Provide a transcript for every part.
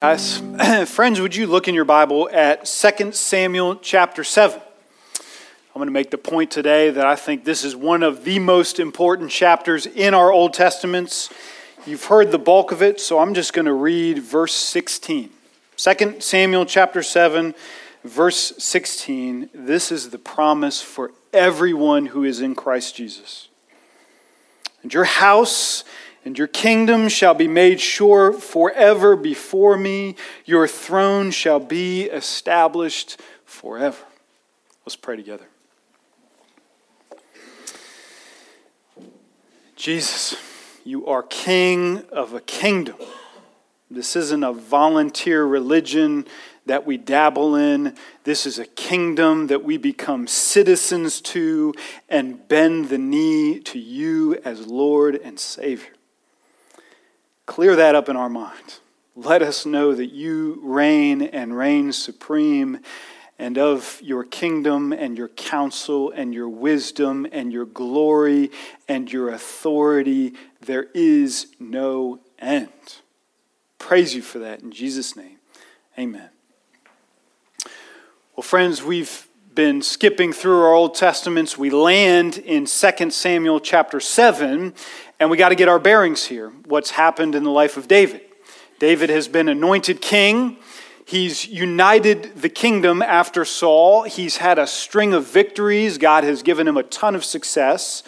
Guys, friends, would you look in your Bible at 2 Samuel chapter 7? I'm going to make the point today that I think this is one of the most important chapters in our Old Testaments. You've heard the bulk of it, so I'm just going to read verse 16. 2 Samuel chapter 7, verse 16. This is the promise for everyone who is in Christ Jesus. And your house and your kingdom shall be made sure forever before me. Your throne shall be established forever. Let's pray together. Jesus, you are king of a kingdom. This isn't a volunteer religion that we dabble in. This is a kingdom that we become citizens to and bend the knee to you as Lord and Savior. Clear that up in our mind. Let us know that you reign and reign supreme, and of your kingdom and your counsel and your wisdom and your glory and your authority, there is no end. Praise you for that in Jesus' name. Amen. Well, friends, we've been skipping through our Old Testaments. We land in 2 Samuel chapter 7, and we got to get our bearings here. What's happened in the life of David? David has been anointed king. He's united the kingdom after Saul. He's had a string of victories. God has given him a ton of success.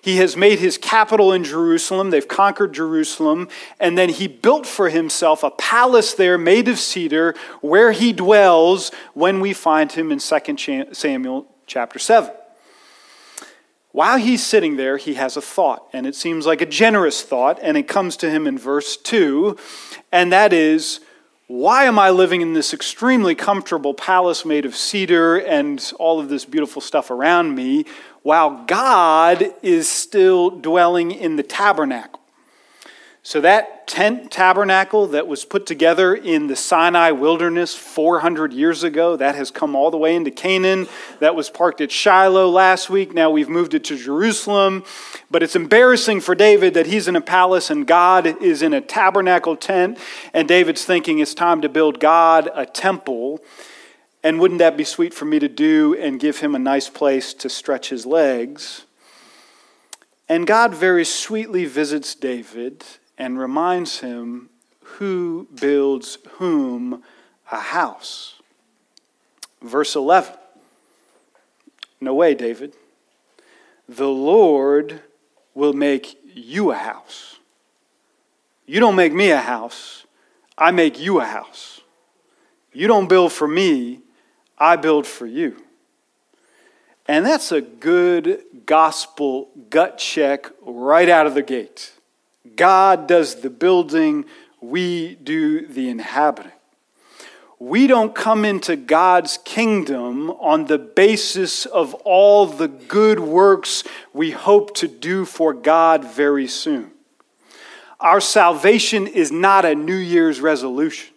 He has made his capital in Jerusalem. They've conquered Jerusalem. And then he built for himself a palace there made of cedar where he dwells when we find him in 2 Samuel chapter 7. While he's sitting there, he has a thought, and it seems like a generous thought, and it comes to him in verse 2, and that is, Why am I living in this extremely comfortable palace made of cedar and all of this beautiful stuff around me, while God is still dwelling in the tabernacle? So, that tent tabernacle that was put together in the Sinai wilderness 400 years ago, that has come all the way into Canaan. That was parked at Shiloh last week. Now we've moved it to Jerusalem. But it's embarrassing for David that he's in a palace and God is in a tabernacle tent. And David's thinking it's time to build God a temple. And wouldn't that be sweet for me to do and give him a nice place to stretch his legs? And God very sweetly visits David and reminds him who builds whom a house. Verse 11 No way, David. The Lord will make you a house. You don't make me a house, I make you a house. You don't build for me, I build for you. And that's a good gospel gut check right out of the gate. God does the building, we do the inhabiting. We don't come into God's kingdom on the basis of all the good works we hope to do for God very soon. Our salvation is not a New Year's resolution.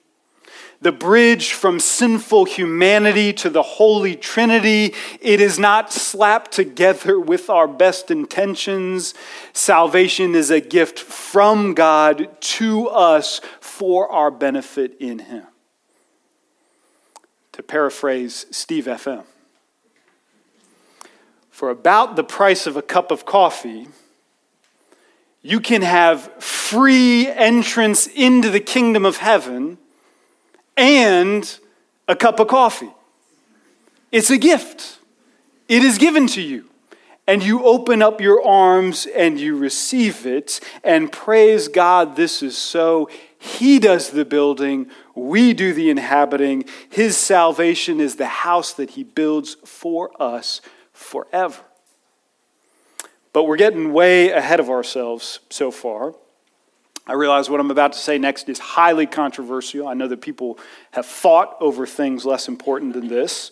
The bridge from sinful humanity to the Holy Trinity, it is not slapped together with our best intentions. Salvation is a gift from God to us for our benefit in Him. To paraphrase Steve FM, for about the price of a cup of coffee, you can have free entrance into the kingdom of heaven and a cup of coffee. It's a gift, it is given to you. And you open up your arms and you receive it and praise God, this is so. He does the building, we do the inhabiting. His salvation is the house that He builds for us forever. But we're getting way ahead of ourselves so far. I realize what I'm about to say next is highly controversial. I know that people have fought over things less important than this.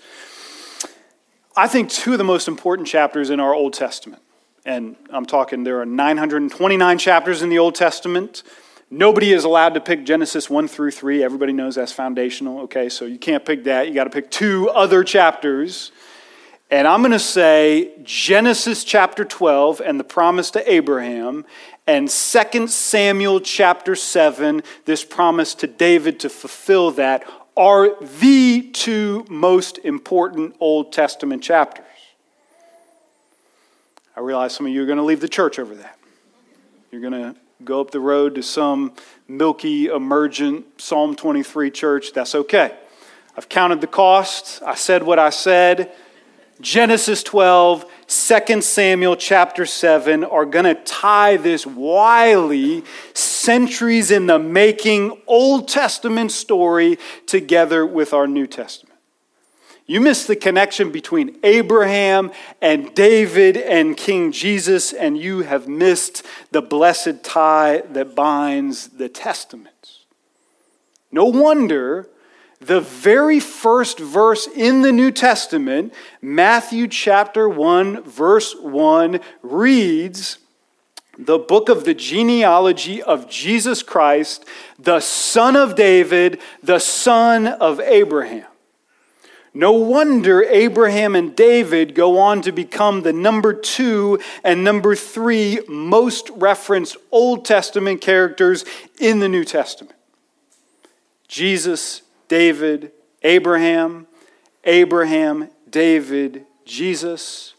I think two of the most important chapters in our Old Testament, and I'm talking there are 929 chapters in the Old Testament. Nobody is allowed to pick Genesis 1 through 3. Everybody knows that's foundational, okay? So you can't pick that. You got to pick two other chapters. And I'm going to say Genesis chapter 12 and the promise to Abraham, and 2 Samuel chapter 7, this promise to David to fulfill that, are the two most important Old Testament chapters. I realize some of you are going to leave the church over that. You're going to go up the road to some milky, emergent Psalm 23 church. That's okay. I've counted the cost. I said what I said. Genesis 12, 2 Samuel chapter 7 are going to tie this wily, centuries in the making Old Testament story together with our New Testament. You miss the connection between Abraham and David and King Jesus, and you have missed the blessed tie that binds the Testaments. No wonder the very first verse in the New Testament, Matthew chapter 1, verse 1, reads the book of the genealogy of Jesus Christ, the son of David, the son of Abraham. No wonder Abraham and David go on to become the number two and number three most referenced Old Testament characters in the New Testament. Jesus David, Abraham, Abraham, David, Jesus.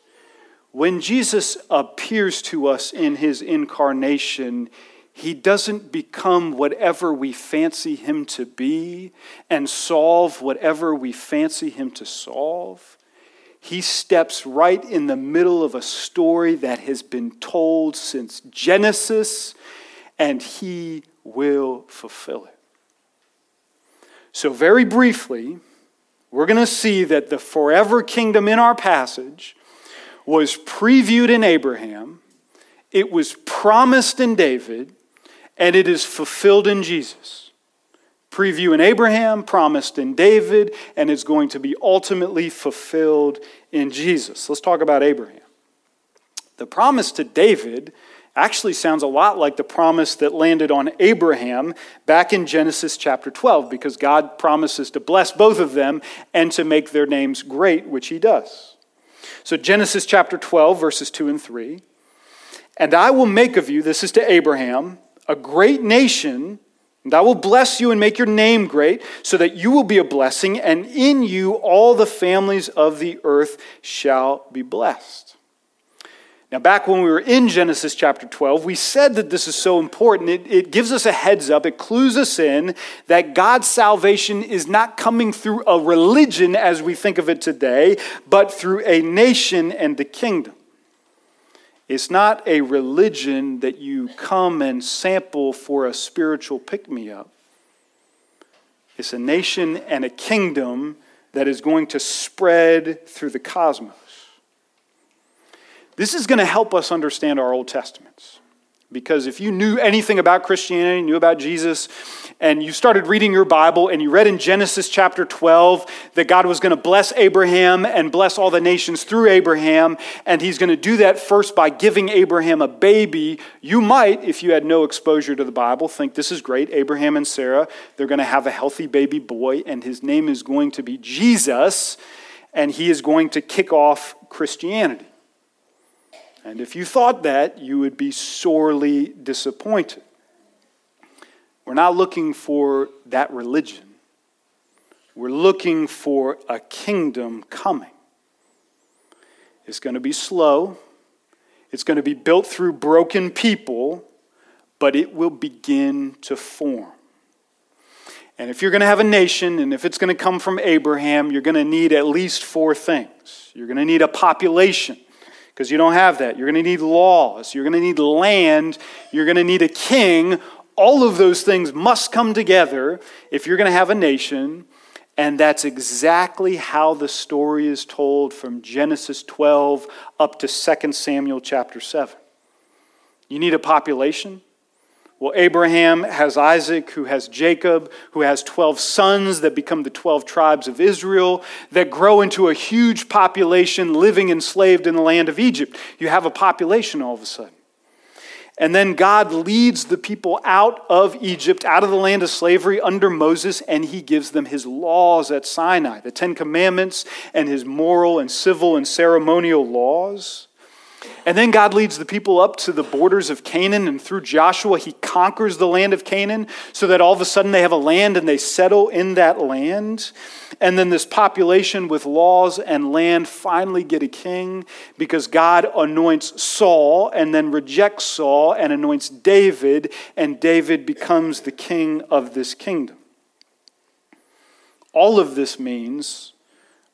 When Jesus appears to us in his incarnation, he doesn't become whatever we fancy him to be and solve whatever we fancy him to solve. He steps right in the middle of a story that has been told since Genesis, and he will fulfill it. So, very briefly, we're going to see that the forever kingdom in our passage was previewed in Abraham, it was promised in David, and it is fulfilled in Jesus. Preview in Abraham, promised in David, and it's going to be ultimately fulfilled in Jesus. Let's talk about Abraham. The promise to David actually sounds a lot like the promise that landed on Abraham back in Genesis chapter 12, because God promises to bless both of them and to make their names great, which he does. So, Genesis chapter 12, verses 2 and 3. And I will make of you, this is to Abraham, a great nation, and I will bless you and make your name great, so that you will be a blessing, and in you all the families of the earth shall be blessed. Now, back when we were in Genesis chapter 12, we said that this is so important. It, it, gives us a heads up, it clues us in that God's salvation is not coming through a religion as we think of it today, but through a nation and a kingdom. It's not a religion that you come and sample for a spiritual pick me up. It's a nation and a kingdom that is going to spread through the cosmos. This is going to help us understand our Old Testaments. Because if you knew anything about Christianity, knew about Jesus, and you started reading your Bible and you read in Genesis chapter 12 that God was going to bless Abraham and bless all the nations through Abraham, and he's going to do that first by giving Abraham a baby, you might, if you had no exposure to the Bible, think this is great. Abraham and Sarah, they're going to have a healthy baby boy, and his name is going to be Jesus, and he is going to kick off Christianity. And if you thought that, you would be sorely disappointed. We're not looking for that religion. We're looking for a kingdom coming. It's going to be slow. It's going to be built through broken people, but it will begin to form. And if you're going to have a nation, and if it's going to come from Abraham, you're going to need at least four things. You're going to need a population because you don't have that. You're going to need laws, you're going to need land, you're going to need a king. All of those things must come together if you're going to have a nation. And that's exactly how the story is told from Genesis 12 up to 2 Samuel chapter 7. You need a population, well, Abraham has Isaac, who has Jacob, who has 12 sons that become the 12 tribes of Israel, that grow into a huge population living enslaved in the land of Egypt. You have a population all of a sudden. And then God leads the people out of Egypt, out of the land of slavery under Moses, and he gives them his laws at Sinai, the Ten Commandments and his moral and civil and ceremonial laws. And then God leads the people up to the borders of Canaan, and through Joshua, he conquers the land of Canaan so that all of a sudden they have a land and they settle in that land. And then this population with laws and land finally get a king because God anoints Saul and then rejects Saul and anoints David, and David becomes the king of this kingdom. All of this means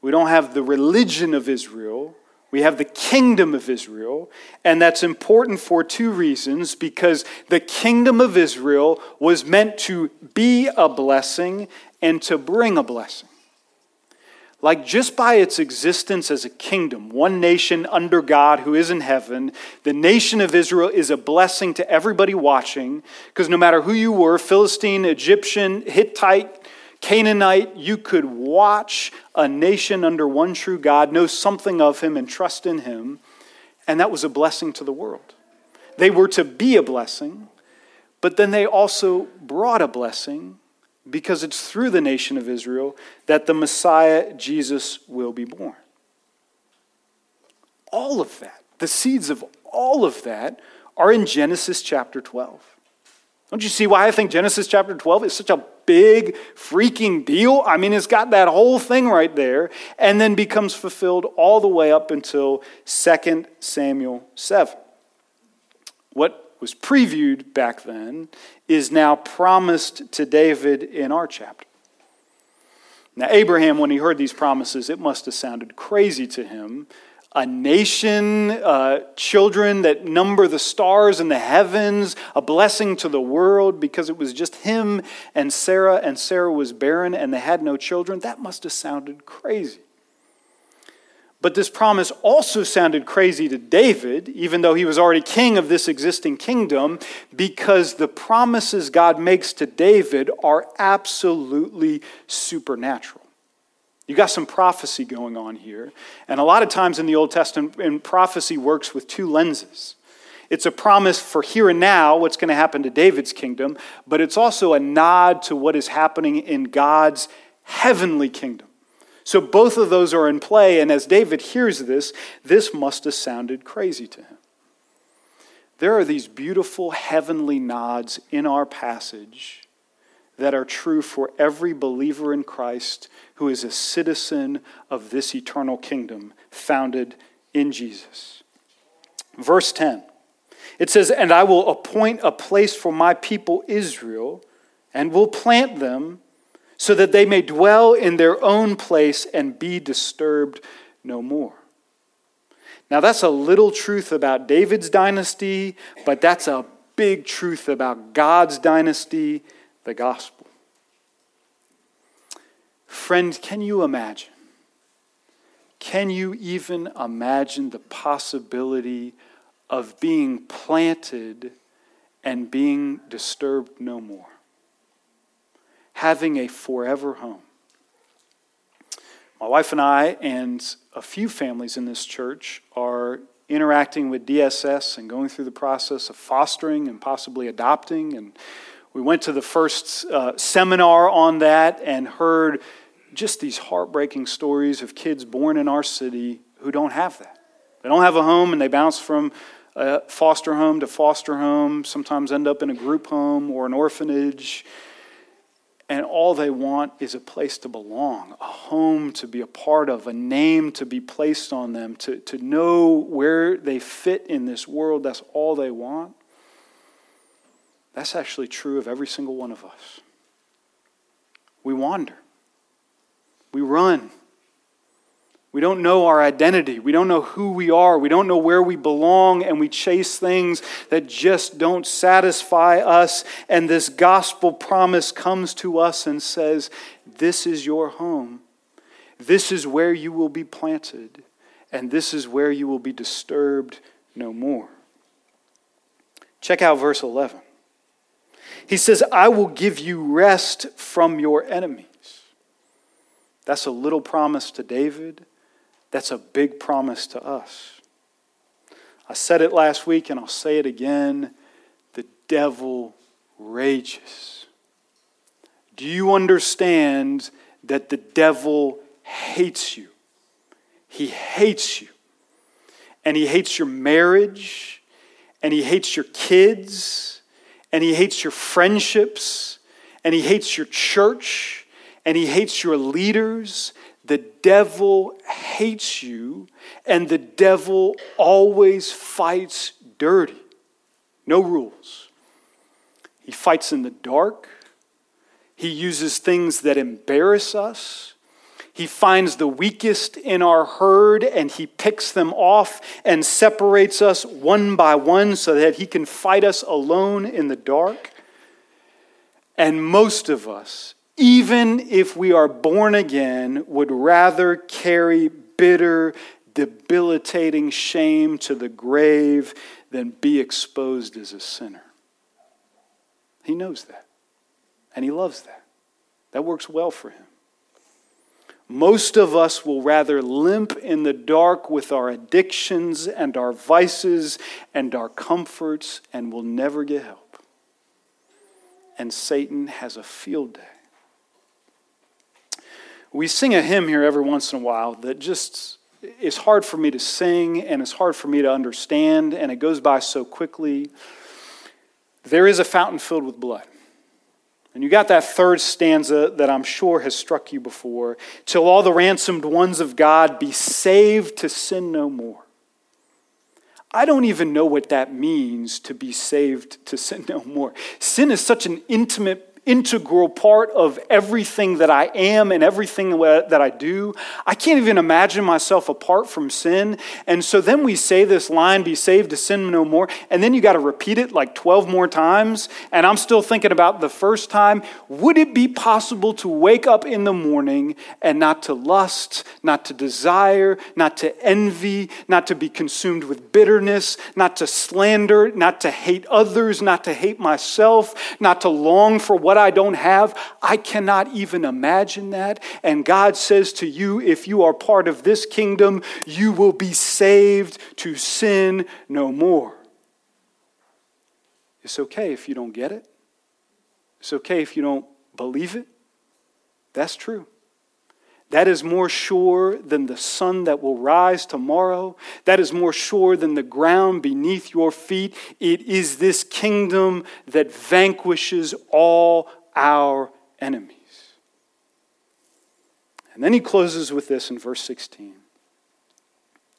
we don't have the religion of Israel we have the kingdom of Israel, and that's important for two reasons because the kingdom of Israel was meant to be a blessing and to bring a blessing. Like just by its existence as a kingdom, one nation under God who is in heaven, the nation of Israel is a blessing to everybody watching because no matter who you were Philistine, Egyptian, Hittite, Canaanite, you could watch a nation under one true God, know something of him, and trust in him. And that was a blessing to the world. They were to be a blessing, but then they also brought a blessing because it's through the nation of Israel that the Messiah, Jesus, will be born. All of that, the seeds of all of that, are in Genesis chapter 12. Don't you see why I think Genesis chapter 12 is such a big freaking deal? I mean, it's got that whole thing right there and then becomes fulfilled all the way up until 2 Samuel 7. What was previewed back then is now promised to David in our chapter. Now, Abraham, when he heard these promises, it must have sounded crazy to him a nation, uh, children that number the stars in the heavens, a blessing to the world because it was just him and Sarah, and Sarah was barren and they had no children. That must have sounded crazy. But this promise also sounded crazy to David, even though he was already king of this existing kingdom, because the promises God makes to David are absolutely supernatural. You got some prophecy going on here. And a lot of times in the Old Testament, prophecy works with two lenses. It's a promise for here and now, what's going to happen to David's kingdom, but it's also a nod to what is happening in God's heavenly kingdom. So both of those are in play, and as David hears this, this must have sounded crazy to him. There are these beautiful heavenly nods in our passage that are true for every believer in Christ who is a citizen of this eternal kingdom founded in Jesus. Verse 10 it says, And I will appoint a place for my people Israel, and will plant them so that they may dwell in their own place and be disturbed no more. Now, that's a little truth about David's dynasty, but that's a big truth about God's dynasty the gospel. Friend, can you imagine? Can you even imagine the possibility of being planted and being disturbed no more? Having a forever home. My wife and I, and a few families in this church, are interacting with DSS and going through the process of fostering and possibly adopting and we went to the first uh, seminar on that and heard just these heartbreaking stories of kids born in our city who don't have that. They don't have a home and they bounce from foster home to foster home, sometimes end up in a group home or an orphanage. And all they want is a place to belong, a home to be a part of, a name to be placed on them, to, to know where they fit in this world. That's all they want. That's actually true of every single one of us. We wander, we run. We don't know our identity. We don't know who we are. We don't know where we belong, and we chase things that just don't satisfy us. And this gospel promise comes to us and says, This is your home. This is where you will be planted, and this is where you will be disturbed no more. Check out verse 11. He says, I will give you rest from your enemies. That's a little promise to David. That's a big promise to us. I said it last week and I'll say it again. The devil rages. Do you understand that the devil hates you? He hates you. And he hates your marriage, and he hates your kids, and he hates your friendships, and he hates your church, and he hates your leaders. The devil hates you, and the devil always fights dirty. No rules. He fights in the dark. He uses things that embarrass us. He finds the weakest in our herd and he picks them off and separates us one by one so that he can fight us alone in the dark. And most of us, even if we are born again, would rather carry bitter, debilitating shame to the grave than be exposed as a sinner. He knows that. And he loves that. That works well for him. Most of us will rather limp in the dark with our addictions and our vices and our comforts and will never get help. And Satan has a field day. We sing a hymn here every once in a while that just is hard for me to sing and it's hard for me to understand, and it goes by so quickly. There is a fountain filled with blood. And you got that third stanza that I'm sure has struck you before. Till all the ransomed ones of God be saved to sin no more. I don't even know what that means to be saved to sin no more. Sin is such an intimate integral part of everything that I am and everything that I do. I can't even imagine myself apart from sin. And so then we say this line, be saved to sin no more. And then you got to repeat it like 12 more times. And I'm still thinking about the first time. Would it be possible to wake up in the morning and not to lust, not to desire, not to envy, not to be consumed with bitterness, not to slander, not to hate others, not to hate myself, not to long for what what I don't have. I cannot even imagine that. And God says to you, if you are part of this kingdom, you will be saved to sin no more. It's okay if you don't get it. It's okay if you don't believe it. That's true. That is more sure than the sun that will rise tomorrow. That is more sure than the ground beneath your feet. It is this kingdom that vanquishes all our enemies. And then he closes with this in verse 16.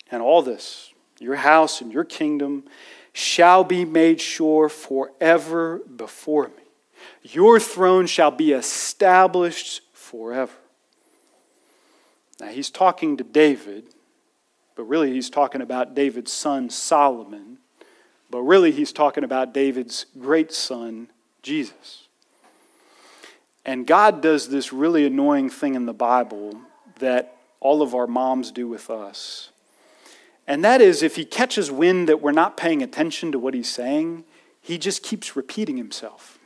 And all this, your house and your kingdom, shall be made sure forever before me. Your throne shall be established forever. Now, he's talking to David, but really he's talking about David's son Solomon, but really he's talking about David's great son Jesus. And God does this really annoying thing in the Bible that all of our moms do with us. And that is if he catches wind that we're not paying attention to what he's saying, he just keeps repeating himself.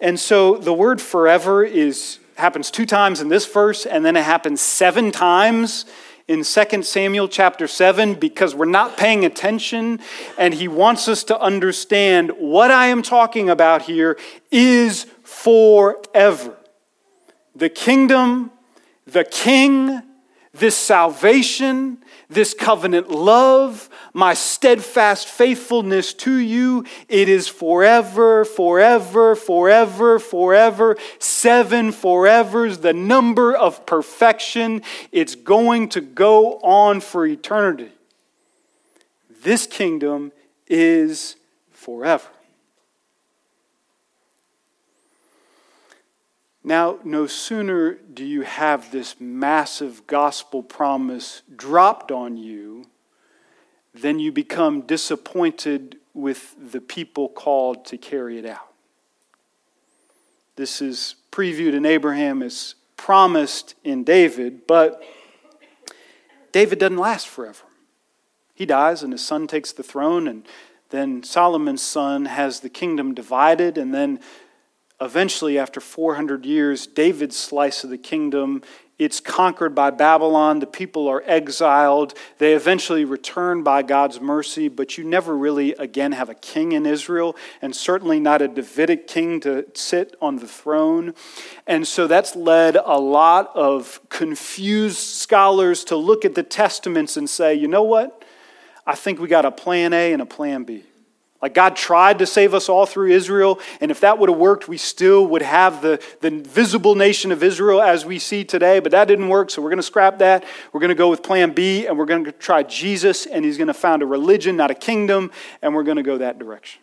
And so the word forever is happens two times in this verse, and then it happens seven times in 2 Samuel chapter 7 because we're not paying attention, and he wants us to understand what I am talking about here is forever. The kingdom, the king, this salvation, this covenant love, my steadfast faithfulness to you, it is forever, forever, forever, forever. Seven forevers, the number of perfection. It's going to go on for eternity. This kingdom is forever. Now, no sooner do you have this massive gospel promise dropped on you than you become disappointed with the people called to carry it out. This is previewed in Abraham as promised in David, but David doesn't last forever. He dies, and his son takes the throne, and then Solomon's son has the kingdom divided, and then eventually, after 400 years, David's slice of the kingdom it's conquered by Babylon. The people are exiled. They eventually return by God's mercy, but you never really again have a king in Israel, and certainly not a Davidic king to sit on the throne. And so that's led a lot of confused scholars to look at the Testaments and say, you know what? I think we got a plan A and a plan B. Like God tried to save us all through Israel, and if that would have worked, we still would have the, the visible nation of Israel as we see today, but that didn't work, so we're going to scrap that. We're going to go with plan B, and we're going to try Jesus, and he's going to found a religion, not a kingdom, and we're going to go that direction.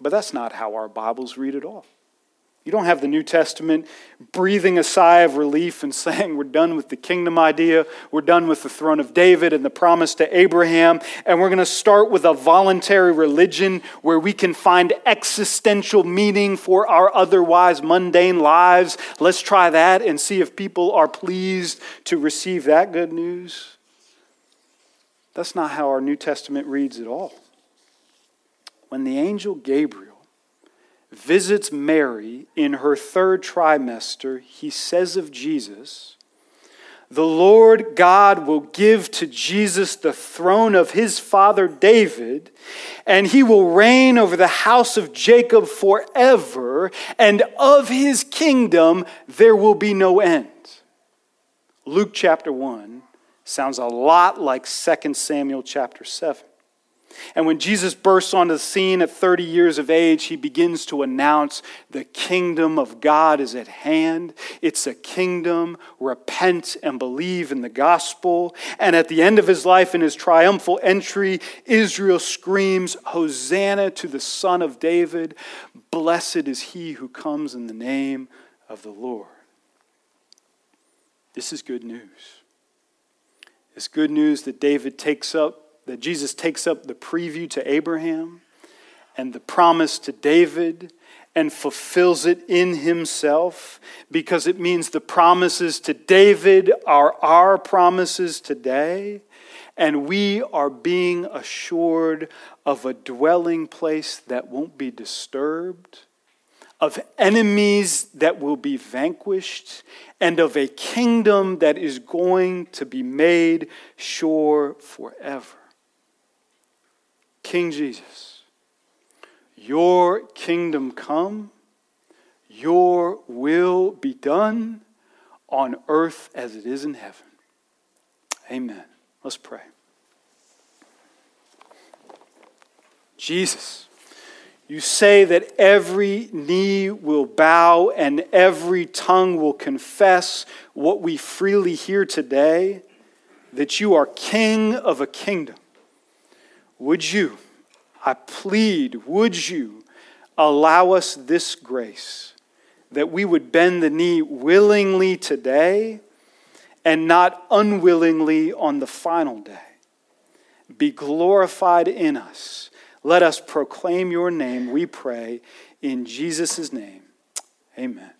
But that's not how our Bibles read at all. You don't have the New Testament breathing a sigh of relief and saying, We're done with the kingdom idea. We're done with the throne of David and the promise to Abraham. And we're going to start with a voluntary religion where we can find existential meaning for our otherwise mundane lives. Let's try that and see if people are pleased to receive that good news. That's not how our New Testament reads at all. When the angel Gabriel visits Mary in her third trimester, he says of Jesus, The Lord God will give to Jesus the throne of his father David, and he will reign over the house of Jacob forever, and of his kingdom there will be no end. Luke chapter 1 sounds a lot like 2 Samuel chapter 7. And when Jesus bursts onto the scene at 30 years of age, he begins to announce the kingdom of God is at hand. It's a kingdom. Repent and believe in the gospel. And at the end of his life, in his triumphal entry, Israel screams, Hosanna to the Son of David. Blessed is he who comes in the name of the Lord. This is good news. It's good news that David takes up that Jesus takes up the preview to Abraham and the promise to David and fulfills it in himself because it means the promises to David are our promises today. And we are being assured of a dwelling place that won't be disturbed, of enemies that will be vanquished, and of a kingdom that is going to be made sure forever. King Jesus, your kingdom come, your will be done on earth as it is in heaven. Amen. Let's pray. Jesus, you say that every knee will bow and every tongue will confess what we freely hear today that you are King of a kingdom would you, I plead, would you allow us this grace that we would bend the knee willingly today and not unwillingly on the final day? Be glorified in us. Let us proclaim your name, we pray, in Jesus' name. Amen.